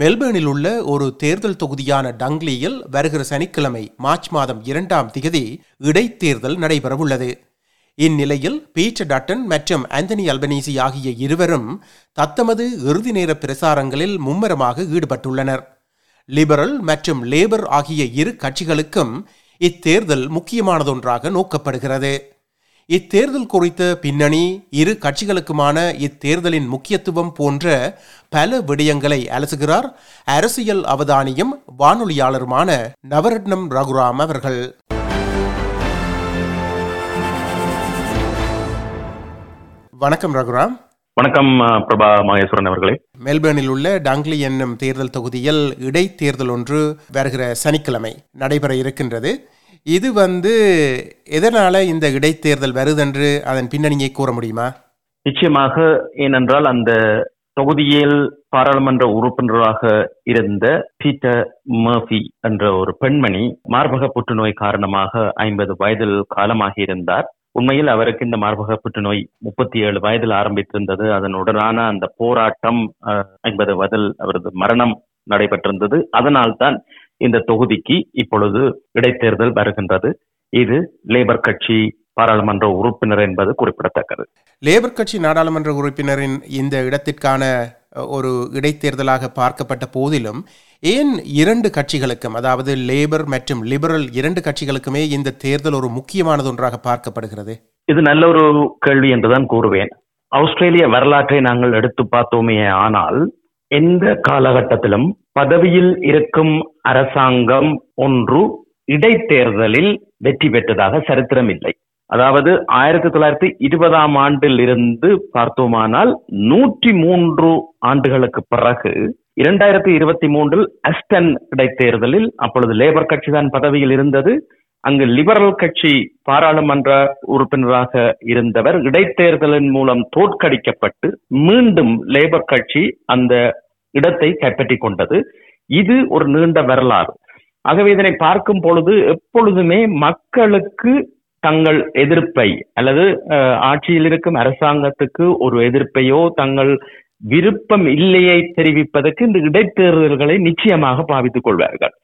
மெல்பேர்னில் உள்ள ஒரு தேர்தல் தொகுதியான டங்லியில் வருகிற சனிக்கிழமை மார்ச் மாதம் இரண்டாம் திகதி இடைத்தேர்தல் நடைபெறவுள்ளது. இந்நிலையில் பீட்டர் டட்டன் மற்றும் ஆந்தனி அல்பனீசி ஆகிய இருவரும் தத்தமது இறுதி நேர பிரசாரங்களில் மும்மரமாக ஈடுபட்டுள்ளனர். லிபரல் மற்றும் லேபர் ஆகிய இரு கட்சிகளுக்கும் இத்தேர்தல் முக்கியமானதொன்றாக நோக்கப்படுகிறது. இத்தேர்தல் குறித்த பின்னணி இரு கட்சிகளுக்குமான இத்தேர்தலின் முக்கியத்துவம் போன்ற பல விடயங்களை அலசுகிறார் அரசியல் அவதானியும் வானொலியாளருமான நவரட்னம் ரகுராம் அவர்கள். வணக்கம் ரகுராம். வணக்கம் பிரபா மகேஸ்வரன் அவர்களே. மெல்பேர்னில் உள்ள டங்லி என்னும் தேர்தல் தொகுதியில் இடைத்தேர்தல் ஒன்று வருகிற சனிக்கிழமை நடைபெற இருக்கின்றது. இது வந்து எதனால இந்த இடைத்தேர்தல் வருதென்று அதன் பின்னணியை கூற முடியுமா? நிச்சயமாக ஏனென்றால் அந்த தொகுதியில் பாராளுமன்ற உறுப்பினராக இருந்த பீட்டர் மர்ஃபி என்ற ஒரு பெண்மணி மார்பக புற்றுநோய் காரணமாக ஐம்பது வயதில் காலமாகி இருந்தார். உண்மையில் அவருக்கு இந்த மார்பக புற்றுநோய் முப்பத்தி ஏழு வயதில் ஆரம்பித்திருந்தது. அதனுடனான அந்த போராட்டம் ஐம்பது வயதில் அவரது மரணம் நடைபெற்றிருந்தது. அதனால்தான் இந்த தொகுதிக்கு இப்பொழுது இடைத்தேர்தல் வருகின்றது. இது லேபர் கட்சி பாராளுமன்ற உறுப்பினர் என்பது குறிப்பிடத்தக்கது. லேபர் கட்சி நாடாளுமன்ற உறுப்பினரின் இந்த இடத்திற்கான ஒரு இடைத்தேர்தலாக பார்க்கப்பட்ட போதிலும் ஏன் இரண்டு கட்சிகளுக்கும் அதாவது லேபர் மற்றும் லிபரல் இரண்டு கட்சிகளுக்குமே இந்த தேர்தல் ஒரு முக்கியமானது ஒன்றாக பார்க்கப்படுகிறது? இது நல்ல ஒரு கேள்வி என்றுதான் கூறுவேன். ஆஸ்திரேலிய வரலாற்றை நாங்கள் எடுத்து பார்த்தோமே ஆனால் எந்த காலகட்டத்திலும் பதவியில் இருக்கும் அரசாங்கம் ஒன்று இடைத்தேர்தலில் வெற்றி பெற்றதாக சரித்திரம் இல்லை. அதாவது ஆயிரத்தி தொள்ளாயிரத்தி இருபதாம் ஆண்டில் இருந்து பார்த்தோமானால் நூற்றி மூன்று ஆண்டுகளுக்கு பிறகு இரண்டாயிரத்தி இருபத்தி மூன்றில் அஸ்டன் இடைத்தேர்தலில் அப்பொழுது லேபர் கட்சி தான் பதவியில் இருந்தது. அங்கு லிபரல் கட்சி பாராளுமன்ற உறுப்பினராக இருந்தவர் இடைத்தேர்தலின் மூலம் தோற்கடிக்கப்பட்டு மீண்டும் லேபர் கட்சி அந்த இடத்தை கைப்பற்றிக் கொண்டது. இது ஒரு நீண்ட வரலாறு. ஆகவே இதனை பார்க்கும் பொழுது எப்பொழுதுமே மக்களுக்கு தங்கள் எதிர்ப்பை அல்லது ஆட்சியில் இருக்கும் அரசாங்கத்துக்கு ஒரு எதிர்ப்பையோ தங்கள் விருப்பம் இல்லையை தெரிவிப்பதற்கு இந்த இடைத்தேர்தல்களை நிச்சயமாக பாவித்துக் கொள்வார்கள்.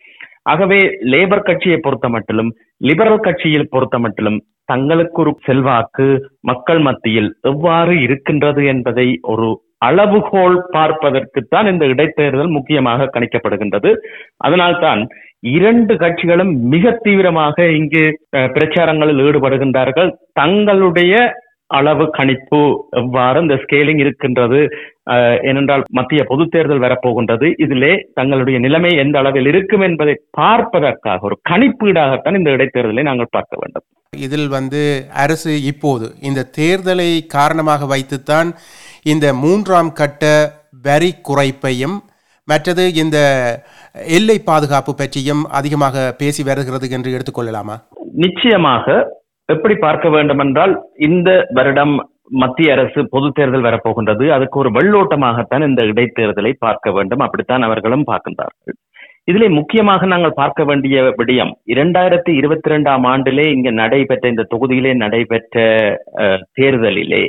ஆகவே லேபர் கட்சியை பொறுத்த மட்டிலும் லிபரல் கட்சியில் பொறுத்த மட்டிலும் தங்களுக்கு ஒரு செல்வாக்கு மக்கள் மத்தியில் எவ்வாறு இருக்கின்றது என்பதை ஒரு அளவுகோல் பார்ப்பதற்குத்தான் இந்த இடைத்தேர்தல் முக்கியமாக கணிக்கப்படுகின்றது. அதனால்தான் இரண்டு கட்சிகளும் மிக தீவிரமாக இங்கு அஹ், பிரச்சாரங்களில் ஈடுபடுகின்றார்கள். தங்களுடைய அளவு கணிப்பு எவ்வாறு இந்த ஸ்கேலிங் இருக்கின்றது ஏனென்றால் மத்திய பொது தேர்தல் வரப்போகின்றது. இதிலே தங்களுடைய நிலைமை எந்த அளவில் இருக்கும் என்பதை பார்ப்பதற்காக ஒரு கணிப்பீடாகத்தான் இந்த இடைத்தேர்தலை நாங்கள் பார்க்க வேண்டும். இதில் வந்து அரசு இப்போது இந்த தேர்தலை காரணமாக வைத்துத்தான் இந்த மூன்றாம் கட்ட வரி குறைப்பையும் மற்றது இந்த எல்லை பாதுகாப்பு பற்றியும் அதிகமாக பேசி வருகிறது என்று எடுத்துக்கொள்ளலாமா நிச்சயமாக எப்படி பார்க்க வேண்டும் என்றால் இந்த வருடம் மத்திய அரசு பொது தேர்தல் வரப்போகின்றது. அதுக்கு ஒரு வெள்ளோட்டமாகத்தான் இந்த இடைத்தேர்தலை பார்க்க வேண்டும். அப்படித்தான் அவர்களும் பார்க்கின்றார்கள். இதிலே முக்கியமாக நாங்கள் பார்க்க வேண்டிய விடயம் இரண்டாயிரத்தி இருபத்தி ரெண்டாம் ஆண்டிலே இங்கு நடைபெற்ற இந்த தொகுதியிலே நடைபெற்ற தேர்தலிலே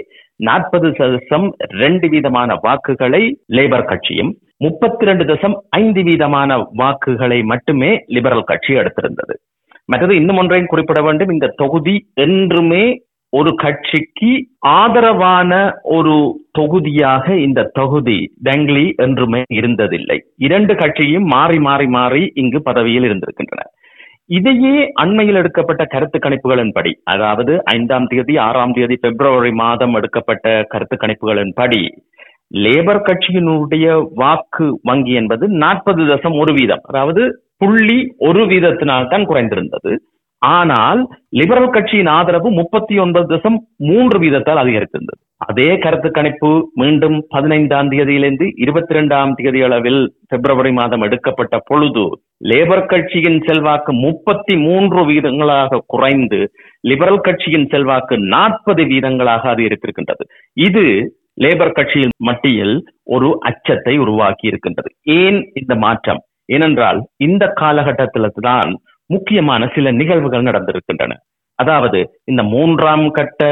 நாற்பது சதவீதம் ரெண்டு வீதமான வாக்குகளை லேபர் கட்சியும் முப்பத்தி ரெண்டு தசம் ஐந்து வீதமான வாக்குகளை மட்டுமே லிபரல் கட்சி எடுத்திருந்தது. மற்றது இன்னும் ஒன்றையும் குறிப்பிட வேண்டும். இந்த தொகுதி என்றுமே ஒரு கட்சிக்கு ஆதரவான ஒரு தொகுதியாக இந்த தொகுதி டெங்லி என்றுமே இருந்ததில்லை. இரண்டு கட்சியும் மாறி மாறி மாறி இங்கு பதவியில் இருந்திருக்கின்றன. இதையே அண்மையில் எடுக்கப்பட்ட கருத்து கணிப்புகளின்படி அதாவது ஐந்தாம் தேதி ஆறாம் தேதி பிப்ரவரி மாதம் எடுக்கப்பட்ட கருத்து கணிப்புகளின்படி லேபர் கட்சியினுடைய வாக்கு வங்கி என்பது நாற்பது தசம் ஒரு வீதம். அதாவது புள்ளி ஒரு வீதத்தினால் தான் குறைந்திருந்தது. ஆனால் லிபரல் கட்சியின் ஆதரவு முப்பத்தி ஒன்பது தசம் மூன்று வீதத்தால் அதிகரித்திருந்தது. அதே கருத்து கணிப்பு மீண்டும் பதினைந்தாம் தேதியிலிருந்து இருபத்தி இரண்டாம் தேதி அளவில் பிப்ரவரி மாதம் எடுக்கப்பட்ட பொழுது லேபர் கட்சியின் செல்வாக்கு முப்பத்தி மூன்று வீதங்களாக குறைந்து லிபரல் கட்சியின் செல்வாக்கு நாற்பது வீதங்களாக அதிகரித்திருக்கின்றது. இது லேபர் கட்சியின் மட்டியில் ஒரு அச்சத்தை உருவாக்கி இருக்கின்றது ஏன் இந்த மாற்றம்? ஏனென்றால் இந்த காலகட்டத்தில் தான் முக்கியமான சில நிகழ்வுகள் நடந்திருக்கின்றன. அதாவது இந்த மூன்றாம் கட்ட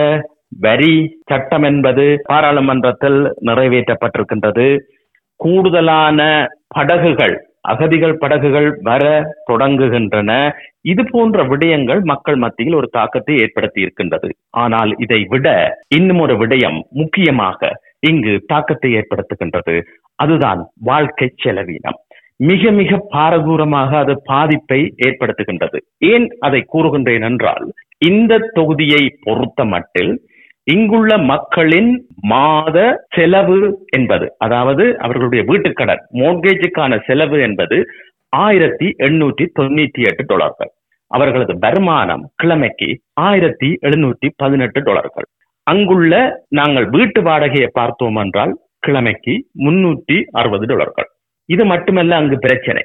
வரி சட்டம் என்பது பாராளுமன்றத்தில் நிறைவேற்றப்பட்டிருக்கின்றது. கூடுதலான படகுகள் அகதிகள் படகுகள் வர தொடங்குகின்றன. இது போன்ற விடயங்கள் மக்கள் மத்தியில் ஒரு தாக்கத்தை ஏற்படுத்தி இருக்கின்றது. ஆனால் இதை விட இன்னும் ஒரு விடயம் முக்கியமாக இங்கு தாக்கத்தை ஏற்படுத்துகின்றது. அதுதான் வாழ்க்கை செலவீனம். மிக மிக பாரதூரமாக அது பாதிப்பை ஏற்படுத்துகின்றது. ஏன் அதை கூறுகின்றேன் என்றால் இந்த தொகுதியை பொறுத்த மட்டில் இங்குள்ள மக்களின் மாத செலவு என்பது அதாவது அவர்களுடைய வீட்டுக்கடன் மோர்கேஜுக்கான செலவு என்பது ஆயிரத்தி எண்ணூற்றி தொண்ணூத்தி எட்டு டாலர்கள். அவர்களது வருமானம் கிழமைக்கு ஆயிரத்தி எழுநூற்றி பதினெட்டு டாலர்கள். அங்குள்ள நாங்கள் வீட்டு வாடகையை பார்த்தோம் என்றால் கிழமைக்கு முன்னூற்றி அறுபது டாலர்கள். இது மட்டுமல்ல அங்கு பிரச்சனை.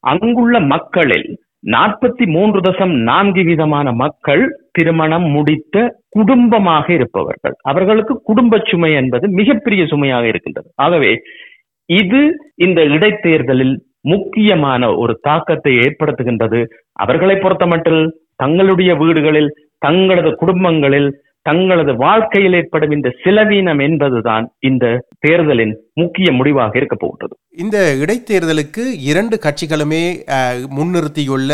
அங்குள்ள மக்களில் நாற்பத்தி மூன்று தசம் நான்கு விதமான மக்கள் திருமணம் முடித்த குடும்பமாக இருப்பவர்கள். அவர்களுக்கு குடும்ப சுமை என்பது மிகப்பெரிய சுமையாக இருக்கின்றது. ஆகவே இது இந்த இடைத்தேர்தலில் முக்கியமான ஒரு தாக்கத்தை ஏற்படுத்துகின்றது. அவர்களை பொறுத்தமட்டில் தங்களுடைய வீடுகளில் தங்களது குடும்பங்களில் தங்களது வாழ்க்கையில் ஏற்படும் இந்த சிலவீனம் என்பதுதான் இந்த தேர்தலின் முக்கிய முடிவாக இருக்க போகின்றது. இந்த இடைத்தேர்தலுக்கு இரண்டு கட்சிகளுமே முன்னிறுத்தியுள்ள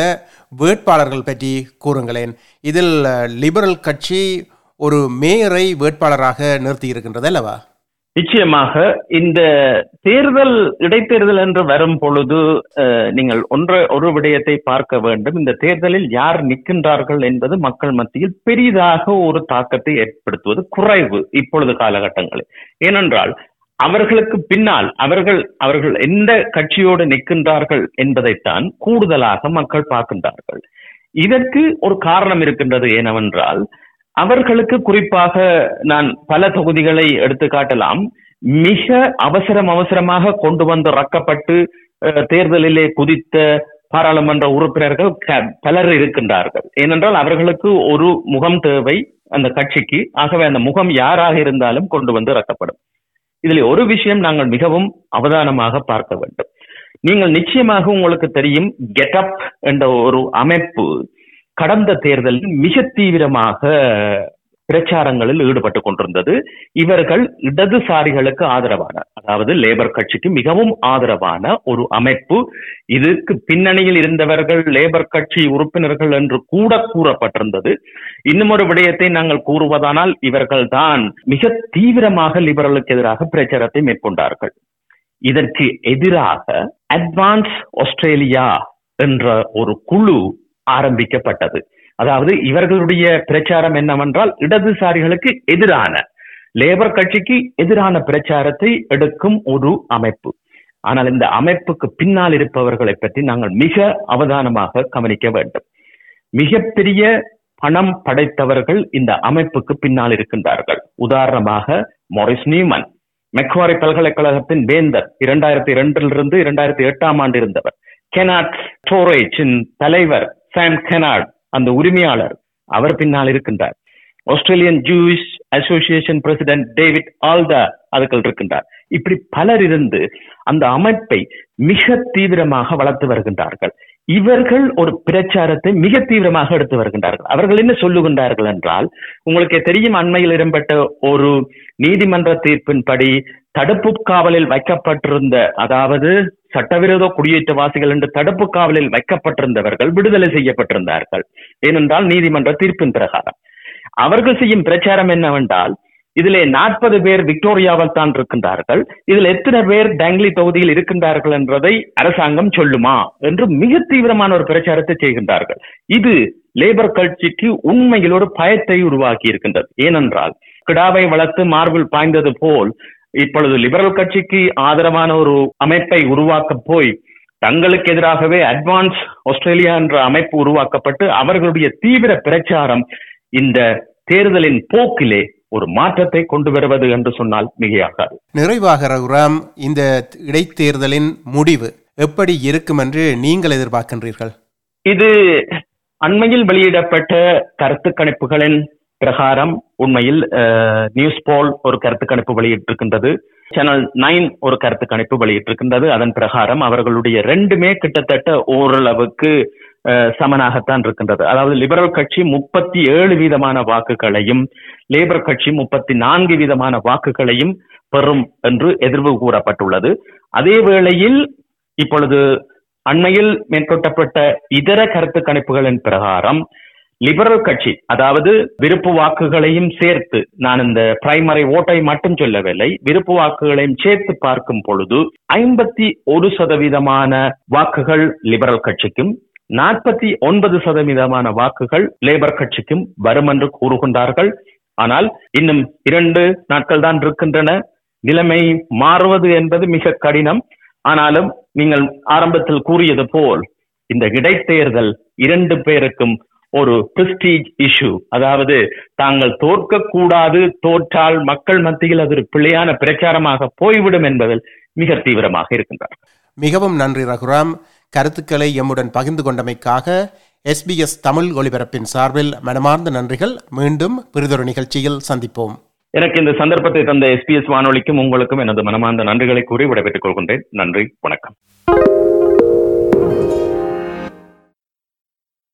வேட்பாளர்கள் பற்றி கூறுங்களேன். இதில் லிபரல் கட்சி ஒரு மேயரை வேட்பாளராக நிறுத்தி இருக்கின்றது அல்லவா? நிச்சயமாக இந்த தேர்தல் இடைத்தேர்தல் என்று வரும் பொழுது அஹ், நீங்கள் ஒன்ற ஒரு விடயத்தை பார்க்க வேண்டும். இந்த தேர்தலில் யார் நிற்கின்றார்கள் என்பது மக்கள் மத்தியில் பெரிதாக ஒரு தாக்கத்தை ஏற்படுத்துவது குறைவு இப்பொழுது காலகட்டங்களில். ஏனென்றால் அவர்களுக்கு பின்னால் அவர்கள் அவர்கள் எந்த கட்சியோடு நிற்கின்றார்கள் என்பதைத்தான் கூடுதலாக மக்கள் பார்க்கின்றார்கள். இதற்கு ஒரு காரணம் இருக்கின்றது ஏனவென்றால் அவர்களுக்கு குறிப்பாக நான் பல தொகுதிகளை எடுத்து காட்டலாம். மிக அவசரம் அவசரமாக கொண்டு வந்து ரக்கப்பட்டு அஹ், தேர்தலிலே குதித்த பாராளுமன்ற உறுப்பினர்கள் க- பலர் இருக்கின்றார்கள். ஏனென்றால் அவர்களுக்கு ஒரு முகம் தேவை அந்த கட்சிக்கு. ஆகவே அந்த முகம் யாராக இருந்தாலும் கொண்டு வந்து ரக்கப்படும். இதில் ஒரு விஷயம் நாங்கள் மிகவும் அவதானமாக பார்க்க வேண்டும். நீங்கள் நிச்சயமாக உங்களுக்கு தெரியும் கெட்டப் என்ற ஒரு அமைப்பு கடந்த தேர்தலில் மிக தீவிரமாக பிரச்சாரங்களில் ஈடுபட்டு கொண்டிருந்தது. இவர்கள் இடதுசாரிகளுக்கு ஆதரவான அதாவது லேபர் கட்சிக்கு மிகவும் ஆதரவான ஒரு அமைப்பு. இதற்கு பின்னணியில் இருந்தவர்கள் லேபர் கட்சி உறுப்பினர்கள் என்று கூட கூறப்பட்டிருந்தது. இன்னும் ஒரு விடயத்தை நாங்கள் கூறுவதானால் இவர்கள் தான் மிக தீவிரமாக லிபரலுக்கு எதிராக பிரச்சாரத்தை மேற்கொண்டார்கள். இதற்கு எதிராக அட்வான்ஸ் ஆஸ்திரேலியா என்ற ஒரு குழு ஆரம்பிக்கப்பட்டது. அதாவது இவர்களுடைய பிரச்சாரம் என்னவென்றால் இடதுசாரிகளுக்கு எதிரான லேபர் கட்சிக்கு எதிரான பிரச்சாரத்தை எடுக்கும் ஒரு அமைப்பு. ஆனால் இந்த அமைப்புக்கு பின்னால் இருப்பவர்களை பற்றி நாங்கள் மிக அவதானமாக கவனிக்க வேண்டும். மிகப்பெரிய பணம் படைத்தவர்கள் இந்த அமைப்புக்கு பின்னால் இருக்கின்றார்கள். உதாரணமாக மொரிஸ் நியூமன் மெக்வாரி பல்கலைக்கழகத்தின் வேந்தர் இரண்டாயிரத்தி இரண்டிலிருந்து இரண்டாயிரத்தி எட்டாம் ஆண்டு இருந்தவர். கெனாட் ஸ்டோரேஜின் தலைவர் சாம் கெனார்ட் அந்த உரிமையாளர் அவர் பின்னால் இருக்கின்றார். Australian juice association president David Alda அதுக்கள் இருக்கின்றார். இப்படி பலர் இருந்து அந்த அமைப்பை மிக தீவிரமாக வளர்த்து வருகின்றார்கள். இவர்கள் ஒரு பிரச்சாரத்தை மிக தீவிரமாக எடுத்து வருகின்றார்கள். அவர்கள் என்ன சொல்லுகின்றார்கள் என்றால் உங்களுக்கு தெரியும் அண்மையில் இடம்பெற்ற ஒரு நீதிமன்ற தீர்ப்பின்படி தடுப்பு காவலில் வைக்கப்பட்டிருந்த அதாவது சட்டவிரோத குடியேற்றவாசிகள் என்று தடுப்பு காவலில் வைக்கப்பட்டிருந்தவர்கள் விடுதலை செய்யப்பட்டிருந்தார்கள். ஏனென்றால் நீதிமன்ற தீர்ப்பின் பிரகாரம். அவர்கள் செய்யும் பிரச்சாரம் என்னவென்றால் இதிலே நாற்பது பேர் விக்டோரியாவில் தான் இருக்கின்றார்கள். இதில் எத்தனை பேர் டங்லி தொகுதியில் இருக்கின்றார்கள் என்பதை அரசாங்கம் சொல்லுமா என்று மிக தீவிரமான ஒரு பிரச்சாரத்தை செய்கின்றார்கள். இது லேபர் கட்சிக்கு உண்மையில் ஒரு பயத்தை உருவாக்கி இருக்கின்றது ஏனென்றால் கிடாவை வளர்த்து மார்பில் பாய்ந்தது போல் இப்பொழுது லிபரல் கட்சிக்கு ஆதரவான ஒரு அமைப்பை உருவாக்க போய் தங்களுக்கு எதிராகவே அட்வான்ஸ் ஆஸ்திரேலியா என்ற அமைப்பு உருவாக்கப்பட்டு அவர்களுடைய தீவிர பிரச்சாரம் இந்த தேர்தலின் போக்கிலே ஒரு மாற்றத்தை கொண்டு வருவது என்று சொன்னால் மிகையாகாது. நிறைவாக ரகுராம் இந்த இடைத்தேர்தலின் முடிவு எப்படி இருக்கும் என்று நீங்கள் எதிர்பார்க்கின்றீர்கள்? இது அண்மையில் வெளியிடப்பட்ட கருத்து கணிப்புகளின் பிரகாரம் உண்மையில் நியூஸ் போல் ஒரு கருத்து கணிப்பு வெளியிட்டிருக்கின்றது. சேனல் நைன் ஒரு கருத்து கணிப்பு வெளியிட்டிருக்கின்றது. அதன் பிரகாரம் அவர்களுடைய ரெண்டுமே கிட்டத்தட்ட ஓரளவுக்கு சமனாகத்தான் இருக்கின்றது. அதாவது லிபரல் கட்சி முப்பத்தி ஏழு வீதமான வாக்குகளையும் லேபர் கட்சி முப்பத்தி நான்கு வீதமான வாக்குகளையும் பெறும் என்று எதிர்வு கூறப்பட்டுள்ளது. அதே வேளையில் இப்பொழுது அண்மையில் மேற்கொட்டப்பட்ட இதர கருத்து கணிப்புகளின் பிரகாரம் லிபரல் கட்சி அதாவது விருப்பு வாக்குகளையும் சேர்த்து நான் இந்த பிரைமரி ஓட்டை மட்டும் சொல்லவில்லை விருப்பு வாக்குகளையும் சேர்த்து பார்க்கும் பொழுது ஐம்பத்தி ஒரு சதவீதமான வாக்குகள் லிபரல் கட்சிக்கும் நாற்பத்தி ஒன்பது சதவீதமான வாக்குகள் லேபர் கட்சிக்கும் வரும் என்று கூறுகின்றார்கள். ஆனால் இன்னும் இரண்டு நாட்கள் தான் இருக்கின்றன. நிலைமை மாறுவது என்பது மிக கடினம். ஆனாலும் நீங்கள் ஆரம்பத்தில் கூறியது போல் இந்த இடைத்தேர்தல் இரண்டு பேருக்கும் ஒரு பிரஸ்டீஜ் இஷ்யூ அதாவது தாங்கள் தோற்கக்கூடாது தோற்றால் மக்கள் மத்தியில் அது ஒரு பிழையான பிரச்சாரமாக போய்விடும் என்பதில் மிக தீவிரமாக இருக்கின்றார் மிகவும் நன்றி ரகுராம். கருத்துக்களை எம்முடன் பகிர்ந்து கொண்டமைக்காக எஸ்பிஎஸ் தமிழ் ஒலிபரப்பின் சார்பில் மனமார்ந்த நன்றிகள். மீண்டும் பிறிதொரு நிகழ்ச்சியில் சந்திப்போம். எனக்கு இந்த சந்தர்ப்பத்தை தந்த எஸ்பிஎஸ் வானொலிக்கும் உங்களுக்கும் எனது மனமார்ந்த நன்றிகளை கூறி விடைபெற்றுக் கொள்கின்றேன். நன்றி வணக்கம்.